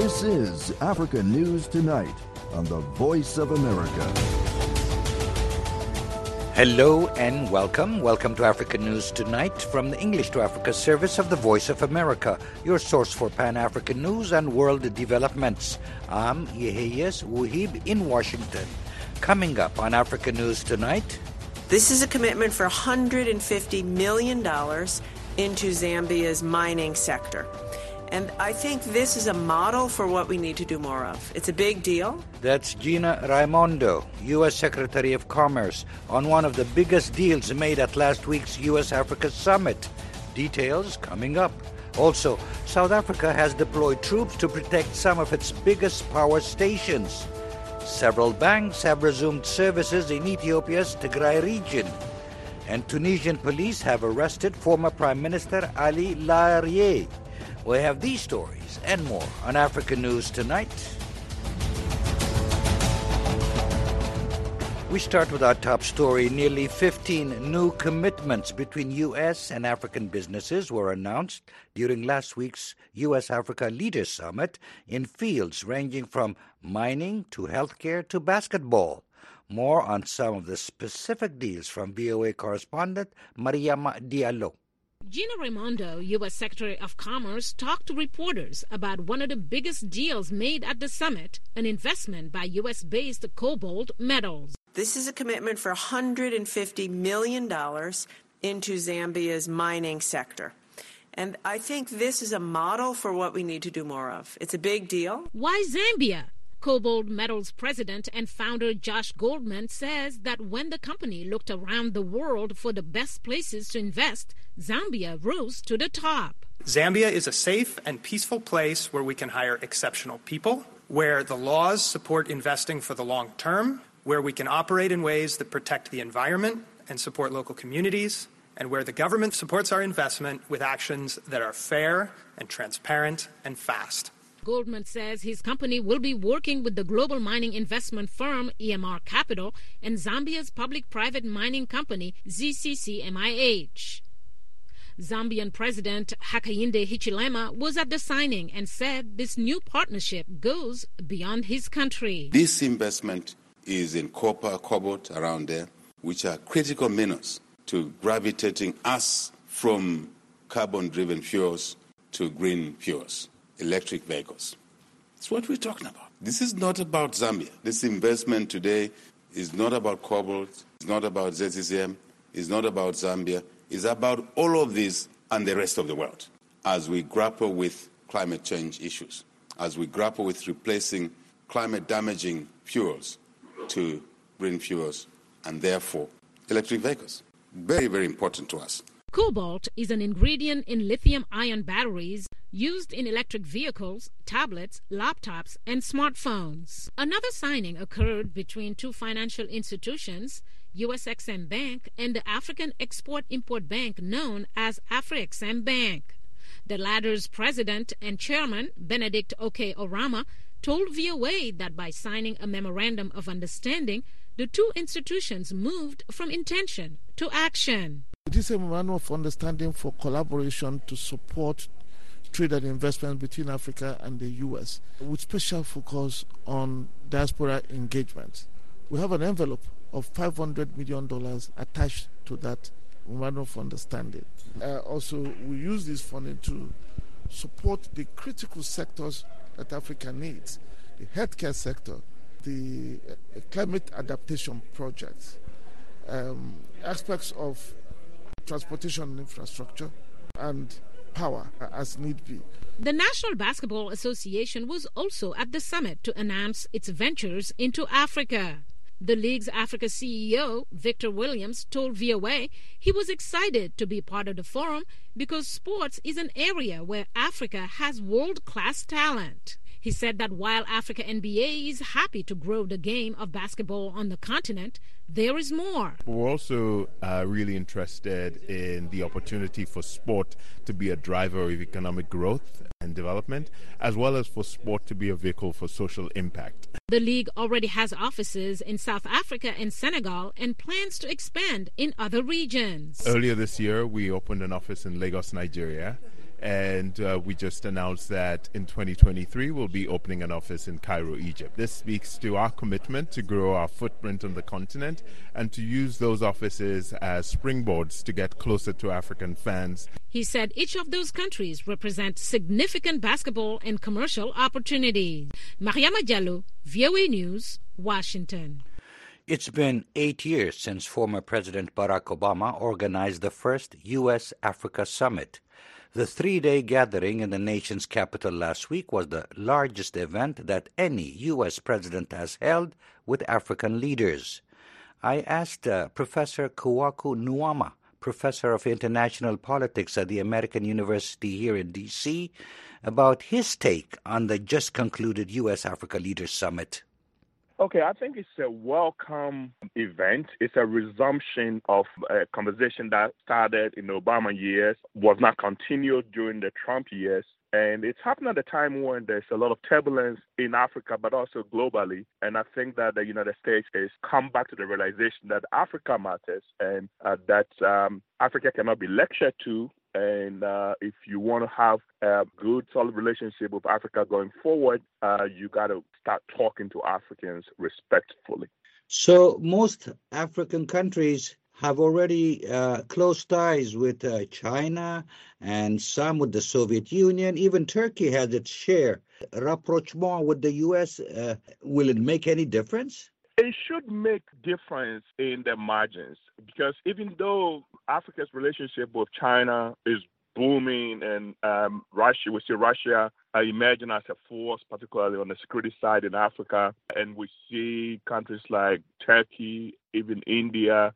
This is Africa News Tonight on the Voice of America. Hello and welcome. Welcome to Africa News Tonight from the English to Africa service of the Voice of America, your source for Pan African news and world developments. I'm Yeheyes Wuhib in Washington. Coming up on Africa News Tonight. This is a commitment for $150 million into Zambia's mining sector. And I think this is a model for what we need to do more of. It's a big deal. That's Gina Raimondo, U.S. Secretary of Commerce, on one of the biggest deals made at last week's U.S. Africa Summit. Details coming up. Also, South Africa has deployed troops to protect some of its biggest power stations. Several banks have resumed services in Ethiopia's Tigray region. And Tunisian police have arrested former Prime Minister Ali Larayedh. We have these stories and more on African News tonight. We start with our top story. Nearly 15 new commitments between U.S. and African businesses were announced during last week's U.S. Africa Leaders Summit in fields ranging from mining to healthcare to basketball. More on some of the specific deals from VOA correspondent Mariama Diallo. Gina Raimondo, U.S. Secretary of Commerce, talked to reporters about one of the biggest deals made at the summit an investment by U.S. based KoBold Metals. This is a commitment for $150 million into Zambia's mining sector. And I think this is a model for what we need to do more of. It's a big deal. Why Zambia? KoBold Metals president and founder Josh Goldman says that when the company looked around the world for the best places to invest, Zambia rose to the top. Zambia is a safe and peaceful place where we can hire exceptional people, where the laws support investing for the long term, where we can operate in ways that protect the environment and support local communities, and where the government supports our investment with actions that are fair and transparent and fast. Goldman says his company will be working with the global mining investment firm EMR Capital and Zambia's public private mining company ZCCMIH. Zambian President Hakainde Hichilema was at the signing and said this new partnership goes beyond his country. This investment is in copper, cobalt around there, which are critical minerals to gravitating us from carbon driven fuels to green fuels, electric vehicles. That's what we're talking about. This is not about Zambia. This investment today is not about cobalt, it's not about ZCCM, it's not about Zambia, it's about all of this and the rest of the world as we grapple with climate change issues, as we grapple with replacing climate damaging fuels to green fuels and therefore electric vehicles. Very, very important to us. Cobalt is an ingredient in lithium ion batteries used in electric vehicles, tablets, laptops, and smartphones. Another signing occurred between two financial institutions, USXM Bank and the African Export Import Bank known as Afreximbank. The latter's president and chairman, Benedict Okey Oramah, told VOA that by signing a memorandum of understanding, the two institutions moved from intention to action. It is a memorandum of understanding for collaboration to support trade and investment between Africa and the U.S., with special focus on diaspora engagement. We have an envelope of $500 million attached to that memorandum of understanding. Uh, also, we use this funding to support the critical sectors that Africa needs the healthcare sector, the uh, climate adaptation projects, um, aspects of transportation infrastructure, and power as need be. The National Basketball Association was also at the summit to announce its ventures into Africa. The league's Africa CEO, Victor Williams, told VOA he was excited to be part of the forum because sports is an area where Africa has world class talent. He said that while Africa NBA is happy to grow the game of basketball on the continent, there is more. We're also uh, really interested in the opportunity for sport to be a driver of economic growth and development, as well as for sport to be a vehicle for social impact. The league already has offices in South Africa and Senegal and plans to expand in other regions. Earlier this year, we opened an office in Lagos, Nigeria And uh, we just announced that in 2023 we'll be opening an office in Cairo, Egypt. This speaks to our commitment to grow our footprint on the continent and to use those offices as springboards to get closer to African fans. He said each of those countries represent significant basketball and commercial opportunities. Mariama Diallo, VOA News, Washington. It's been eight years since former President Barack Obama organized the first U.S. Africa Summit. The three day gathering in the nation's capital last week was the largest event that any U.S. president has held with African leaders. I asked uh, Professor Kwaku Nuamah, professor of international politics at the American University here in D.C., about his take on the just concluded U.S. Africa Leaders Summit. Okay, I think it's a welcome event. It's a resumption of a conversation that started in the Obama years, was not continued during the Trump years. And it's happened at a time when there's a lot of turbulence in Africa, but also globally. And I think that the United States has come back to the realization that Africa matters and uh, that um, Africa cannot be lectured to and uh, if you want to have a good, solid relationship with Africa going forward, uh, you got to start talking to Africans respectfully. So, most African countries have already uh, close ties with uh, China and some with the Soviet Union. Even Turkey has its share. Rapprochement with the U.S., uh, will it make any difference? It should make difference in the margins because even though Africa's relationship with China is booming and um, Russia, we see Russia uh, emerging as a force, particularly on the security side in Africa, and we see countries like Turkey, even India,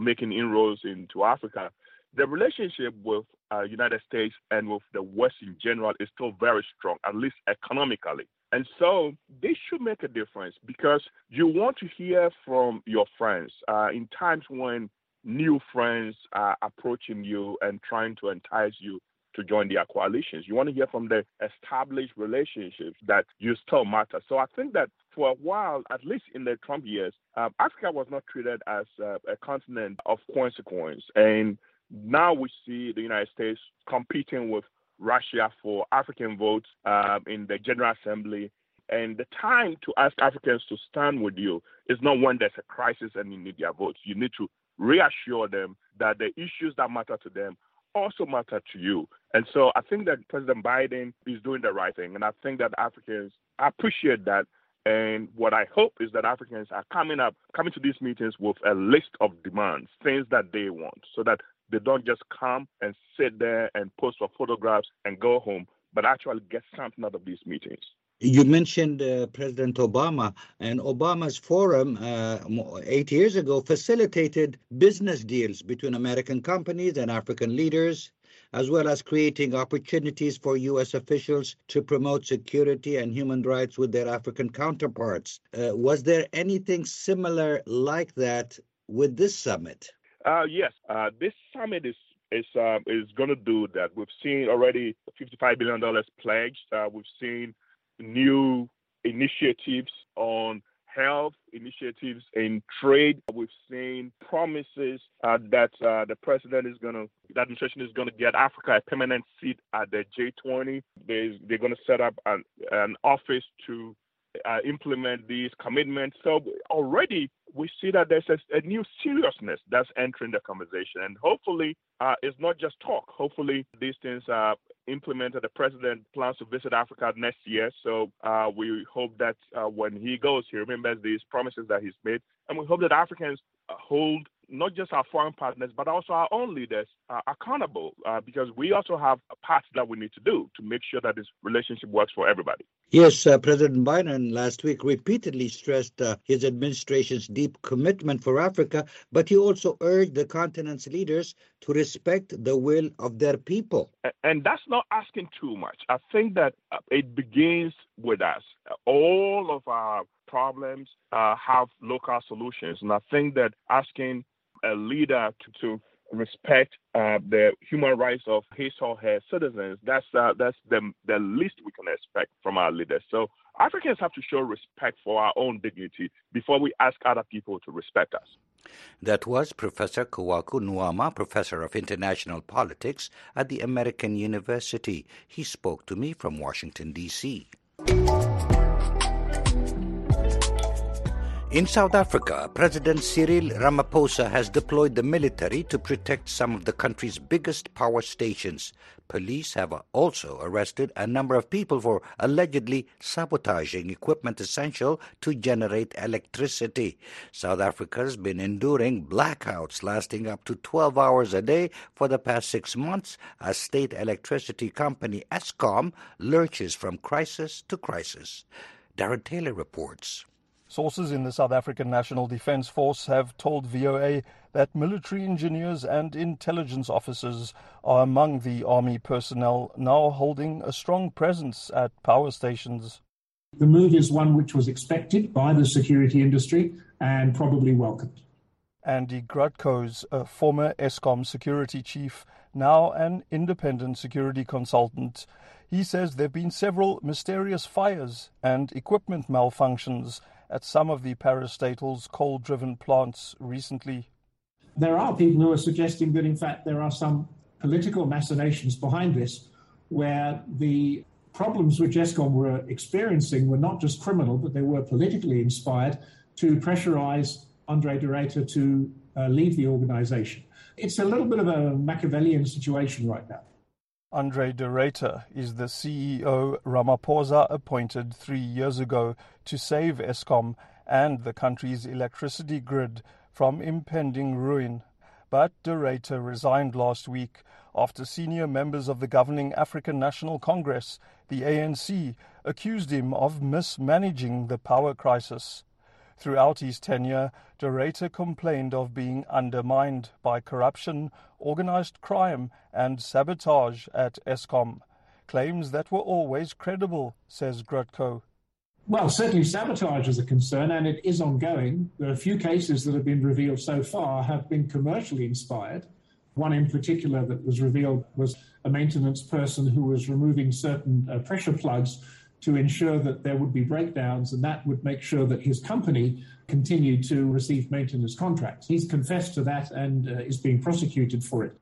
making inroads into Africa. The relationship with uh, United States and with the West in general is still very strong, at least economically. And so this should make a difference because you want to hear from your friends uh, in times when new friends are approaching you and trying to entice you to join their coalitions. You want to hear from the established relationships that you still matter. So I think that for a while, at least in the Trump years, um, Africa was not treated as uh, a continent of consequence. And now we see the United States competing with Russia for African votes um, in the General Assembly. And the time to ask Africans to stand with you is not when there's a crisis and you need their votes. You need to reassure them that the issues that matter to them also matter to you. And so I think that President Biden is doing the right thing. And I think that Africans appreciate that. And what I hope is that Africans are coming up, coming to these meetings with a list of demands, things that they want, so that they don't just come and sit there and post for photographs and go home, but actually get something out of these meetings. You mentioned uh, President Obama, and Obama's forum uh, eight years ago facilitated business deals between American companies and African leaders, as well as creating opportunities for U.S. officials to promote security and human rights with their African counterparts. Uh, was there anything similar like that with this summit? Uh, yes, uh, this summit is is uh, is going to do that. We've seen already 55 billion dollars pledged. Uh, we've seen new initiatives on health initiatives in trade. We've seen promises uh, that uh, the president is going to, the administration is going to get Africa a permanent seat at the G20. They, they're going to set up an, an office to uh, implement these commitments. So already we see that there's a, a, new seriousness that's entering the conversation. And hopefully, uh, it's not just talk. Hopefully, these things are implemented. The president plans to visit Africa next year. So uh, we hope that uh, when he goes, he remembers these promises that he's made. And we hope that Africans uh, hold not just our foreign partners, but also our own leaders uh, accountable uh, because we also have a part that we need to do to make sure that this relationship works for everybody. Yes, uh, President Biden last week repeatedly stressed uh, his administration's deep commitment for Africa, but he also urged the continent's leaders to respect the will of their people. And that's not asking too much. I think that uh, it begins with us. All of our problems uh, have local solutions. And I think that asking a leader to, to respect uh, the human rights of his or her citizens, that's uh, that's the the least we can expect from our leaders. So Africans have to show respect for our own dignity before we ask other people to respect us. That was Professor Kwaku Nuamah, Professor of International Politics at the American University. He spoke to me from Washington, D.C. In South Africa, President Cyril Ramaphosa has deployed the military to protect some of the country's biggest power stations. Police have also arrested a number of people for allegedly sabotaging equipment essential to generate electricity. South Africa has been enduring blackouts lasting up to 12 hours a day for the past six months as state electricity company Eskom lurches from crisis to crisis. Darren Taylor reports. Sources in the South African National Defence Force have told VOA that military engineers and intelligence officers are among the army personnel now holding a strong presence at power stations. The move is one which was expected by the security industry and probably welcomed. Andy Grutko's a former Eskom security chief, now an independent security consultant. He says there have been several mysterious fires and equipment malfunctions at some of the parastatal's coal driven plants recently. There are people who are suggesting that, in fact, there are some political machinations behind this where the problems which Eskom were experiencing were not just criminal, but they were politically inspired to pressurize Andre Ruyter to uh, leave the organization. It's a little bit of a Machiavellian situation right now. Andre de is the CEO Ramaphosa appointed three years ago to save Eskom and the country's electricity grid from impending ruin. But de resigned last week after senior members of the governing African National Congress, the ANC, accused him of mismanaging the power crisis. Throughout his tenure, de Ruyter complained of being undermined by corruption, organized crime, and sabotage at Eskom. Claims that were always credible, says Grutko. Well, certainly sabotage is a concern, and it is ongoing. A few cases that have been revealed so far have been commercially inspired. One in particular that was revealed was a maintenance person who was removing certain uh, pressure plugs to ensure that there would be breakdowns, and that would make sure that his company continued to receive maintenance contracts. He's confessed to that and uh, is being prosecuted for it.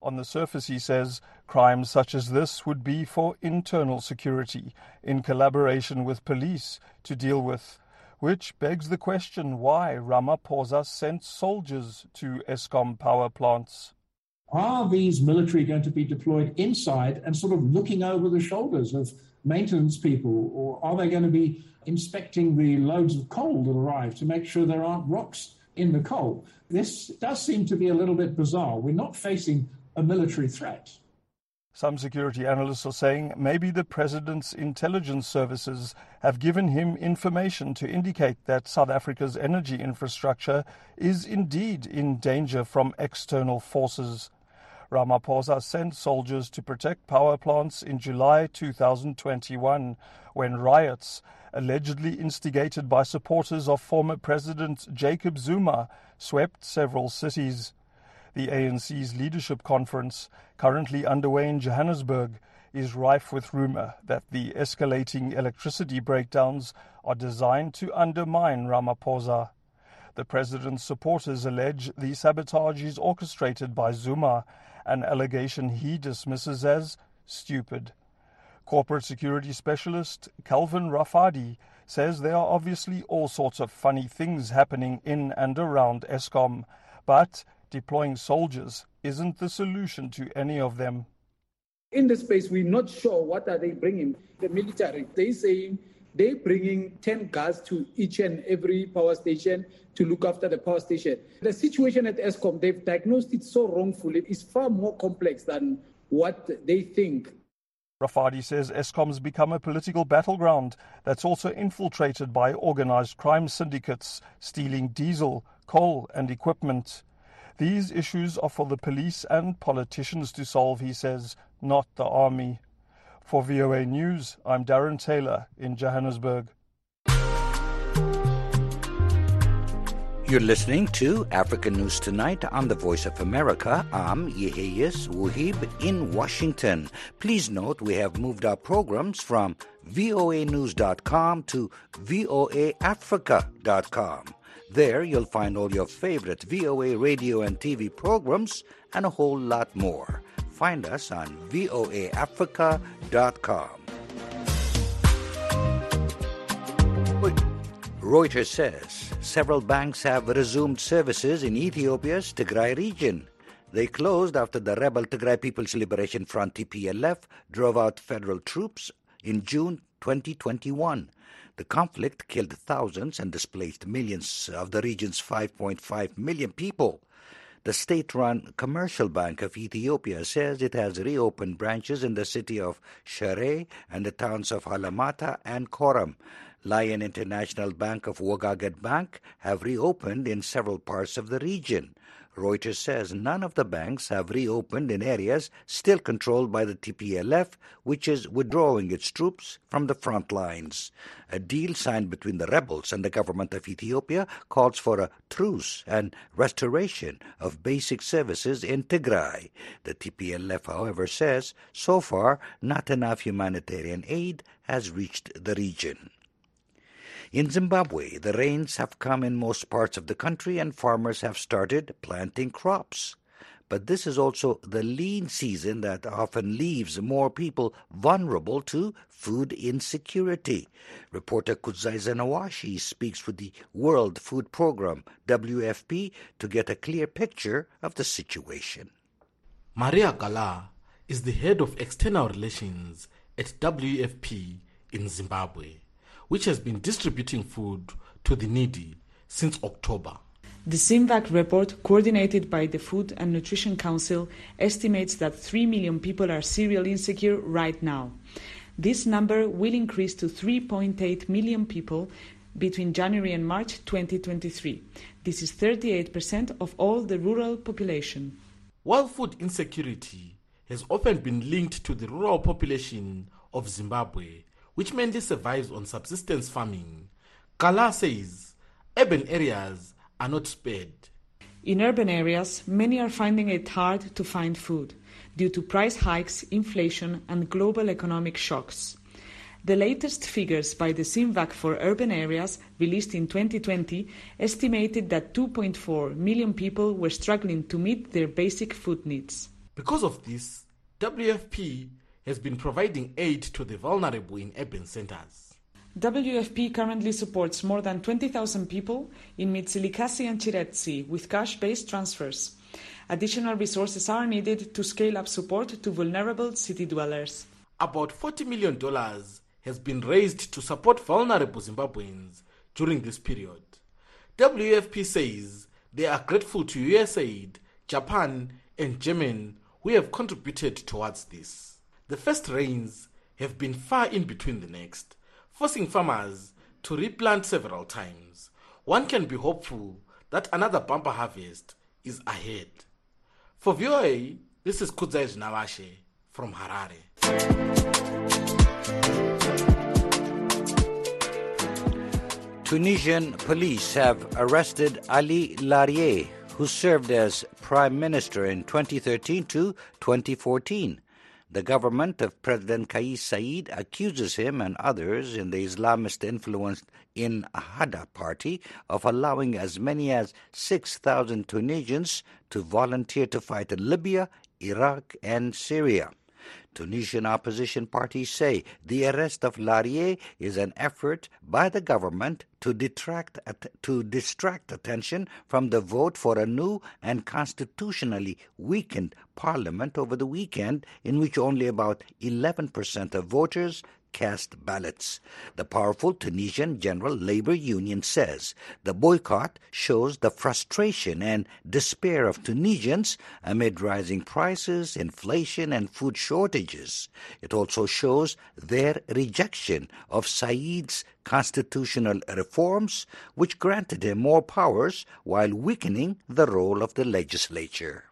On the surface, he says, crimes such as this would be for internal security, in collaboration with police, to deal with. Which begs the question why Ramaphosa sent soldiers to Eskom power plants. Are these military going to be deployed inside and sort of looking over the shoulders of maintenance people, or are they going to be inspecting the loads of coal that arrive to make sure there aren't rocks in the coal? This does seem to be a little bit bizarre. We're not facing a military threat. Some security analysts are saying maybe the president's intelligence services have given him information to indicate that South Africa's energy infrastructure is indeed in danger from external forces. Ramaphosa sent soldiers to protect power plants in July 2021 when riots, allegedly instigated by supporters of former President Jacob Zuma, swept several cities. The ANC's leadership conference, currently underway in Johannesburg, is rife with rumor that the escalating electricity breakdowns are designed to undermine Ramaphosa. The president's supporters allege the sabotage is orchestrated by Zuma an allegation he dismisses as stupid. Corporate security specialist Calvin Rafadi says there are obviously all sorts of funny things happening in and around Eskom, but deploying soldiers isn't the solution to any of them. In this space, we're not sure what are they bringing. The military, they saying they're bringing 10 guards to each and every power station to look after the power station. The situation at Eskom, they've diagnosed it so wrongfully, it's far more complex than what they think. Rafadi says Eskom's become a political battleground that's also infiltrated by organized crime syndicates stealing diesel, coal, and equipment. These issues are for the police and politicians to solve, he says, not the army. For VOA News, I'm Darren Taylor in Johannesburg. You're listening to African News Tonight on the Voice of America. I'm Yeheyes Wuhib in Washington. Please note we have moved our programs from voanews.com to voaafrica.com. There you'll find all your favorite VOA radio and TV programs and a whole lot more. Find us on voaafrica.com. Reuters says several banks have resumed services in Ethiopia's Tigray region. They closed after the rebel Tigray People's Liberation Front TPLF drove out federal troops in June 2021. The conflict killed thousands and displaced millions of the region's 5.5 million people. The state run Commercial Bank of Ethiopia says it has reopened branches in the city of Shire and the towns of Alamata and Korem. Lion International Bank of Wegagen Bank have reopened in several parts of the region. Reuters says none of the banks have reopened in areas still controlled by the TPLF, which is withdrawing its troops from the front lines. A deal signed between the rebels and the government of Ethiopia calls for a truce and restoration of basic services in Tigray. The TPLF, however, says so far not enough humanitarian aid has reached the region. In Zimbabwe, the rains have come in most parts of the country and farmers have started planting crops. But this is also the lean season that often leaves more people vulnerable to food insecurity. Reporter Kudzai Zenawashi speaks with the World Food Program, WFP, to get a clear picture of the situation. Maria Gala is the head of external relations at WFP in Zimbabwe which has been distributing food to the needy since October. The ZimVAC report, coordinated by the Food and Nutrition Council, estimates that 3 million people are cereal insecure right now. This number will increase to 3.8 million people between January and March 2023. This is 38% of all the rural population. While food insecurity has often been linked to the rural population of Zimbabwe, which mainly survives on subsistence farming. Kala says urban areas are not spared. In urban areas, many are finding it hard to find food due to price hikes, inflation, and global economic shocks. The latest figures by the ZimVAC for urban areas, released in 2020, estimated that 2.4 million people were struggling to meet their basic food needs. Because of this, WFP has been providing aid to the vulnerable in urban centers. WFP currently supports more than 20,000 people in Mzilikazi and Chiredzi with cash-based transfers. Additional resources are needed to scale up support to vulnerable city dwellers. About $40 million has been raised to support vulnerable Zimbabweans during this period. WFP says they are grateful to USAID, Japan, and Germany who have contributed towards this. The first rains have been far in between the next, forcing farmers to replant several times. One can be hopeful that another bumper harvest is ahead. For VOA, this is Kudzai Nawashe from Harare. Tunisian police have arrested Ali Larayedh, who served as prime minister in 2013 to 2014. The government of President Kais Saied accuses him and others in the Islamist influenced Ennahda party of allowing as many as 6,000 Tunisians to volunteer to fight in Libya, Iraq, and Syria. Tunisian opposition parties say the arrest of Larayedh is an effort by the government to detract to distract attention from the vote for a new and constitutionally weakened parliament over the weekend in which only about 11% of voters cast ballots. The powerful Tunisian General Labor Union says the boycott shows the frustration and despair of Tunisians amid rising prices, inflation, and food shortages. It also shows their rejection of Saied's constitutional reforms, which granted him more powers while weakening the role of the legislature.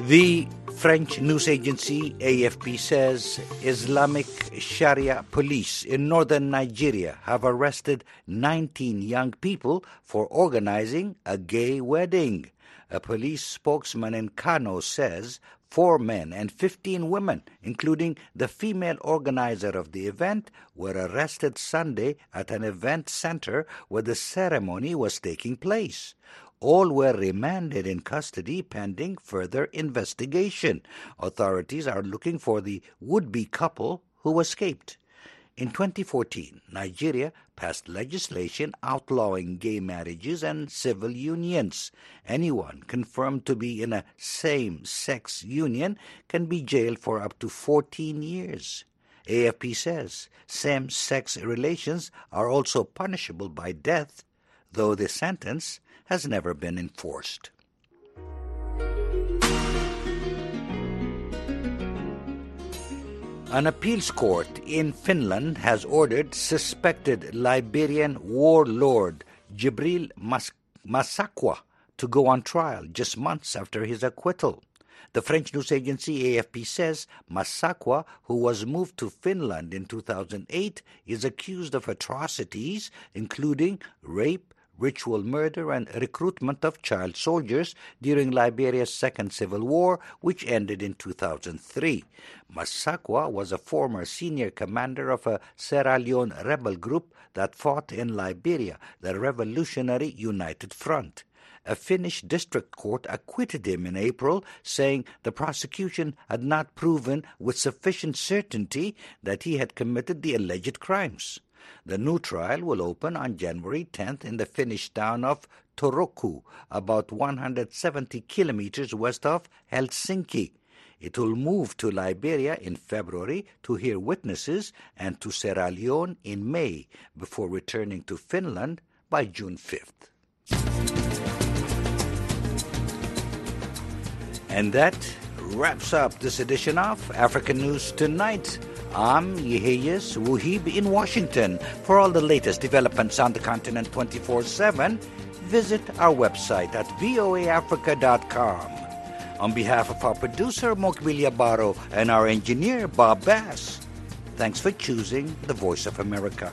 The French news agency AFP says Islamic Sharia police in northern Nigeria have arrested 19 young people for organizing a gay wedding. A police spokesman in Kano says four men and 15 women, including the female organizer of the event, were arrested Sunday at an event center where the ceremony was taking place. All were remanded in custody pending further investigation. Authorities are looking for the would be couple who escaped. In 2014, Nigeria passed legislation outlawing gay marriages and civil unions. Anyone confirmed to be in a same sex union can be jailed for up to 14 years. AFP says same sex relations are also punishable by death, though the sentence has never been enforced. An appeals court in Finland has ordered suspected Liberian warlord Gibril Mas- Massaquoi to go on trial just months after his acquittal. The French news agency AFP says Massaquoi, who was moved to Finland in 2008, is accused of atrocities including rape, ritual murder, and recruitment of child soldiers during Liberia's Second Civil War, which ended in 2003. Massaquoi was a former senior commander of a Sierra Leone rebel group that fought in Liberia, the Revolutionary United Front. A Finnish district court acquitted him in April, saying the prosecution had not proven with sufficient certainty that he had committed the alleged crimes. The new trial will open on January 10th in the Finnish town of Turku, about 170 kilometers west of Helsinki. It will move to Liberia in February to hear witnesses and to Sierra Leone in May before returning to Finland by June 5th. And that wraps up this edition of African News Tonight. I'm Yeheyes Wuhib in Washington. For all the latest developments on the continent 24 7, visit our website at voaafrica.com. On behalf of our producer, Mokbilia Baro, and our engineer, Bob Bass, thanks for choosing the Voice of America.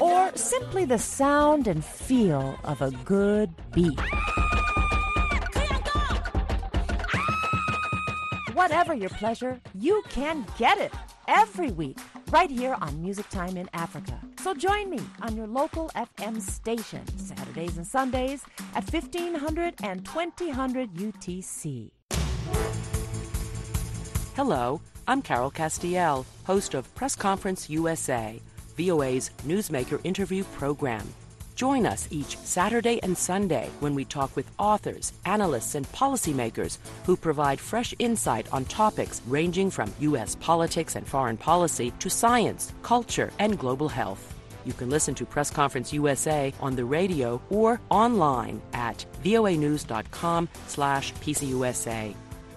Or simply the sound and feel of a good beat. Whatever your pleasure, you can get it every week right here on Music Time in Africa. So join me on your local FM station Saturdays and Sundays at 1500 and 2000 UTC. Hello, I'm Carol Castiel, host of Press Conference USA, VOA's newsmaker interview program. Join us each Saturday and Sunday when we talk with authors, analysts, and policymakers who provide fresh insight on topics ranging from U.S. politics and foreign policy to science, culture, and global health. You can listen to Press Conference USA on the radio or online at voanews.com slash pcusa.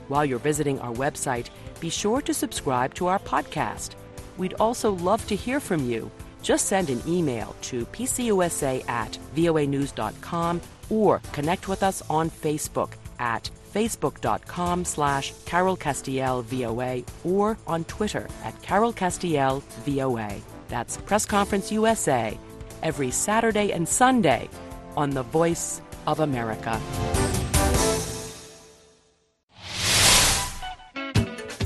While you're visiting our website, be sure to subscribe to our podcast. We'd also love to hear from you. Just send an email to pcusa at voanews.com or connect with us on Facebook at facebook.com slash Carol Castiel VOA or on Twitter at Carol Castiel VOA. That's Press Conference USA every Saturday and Sunday on the Voice of America.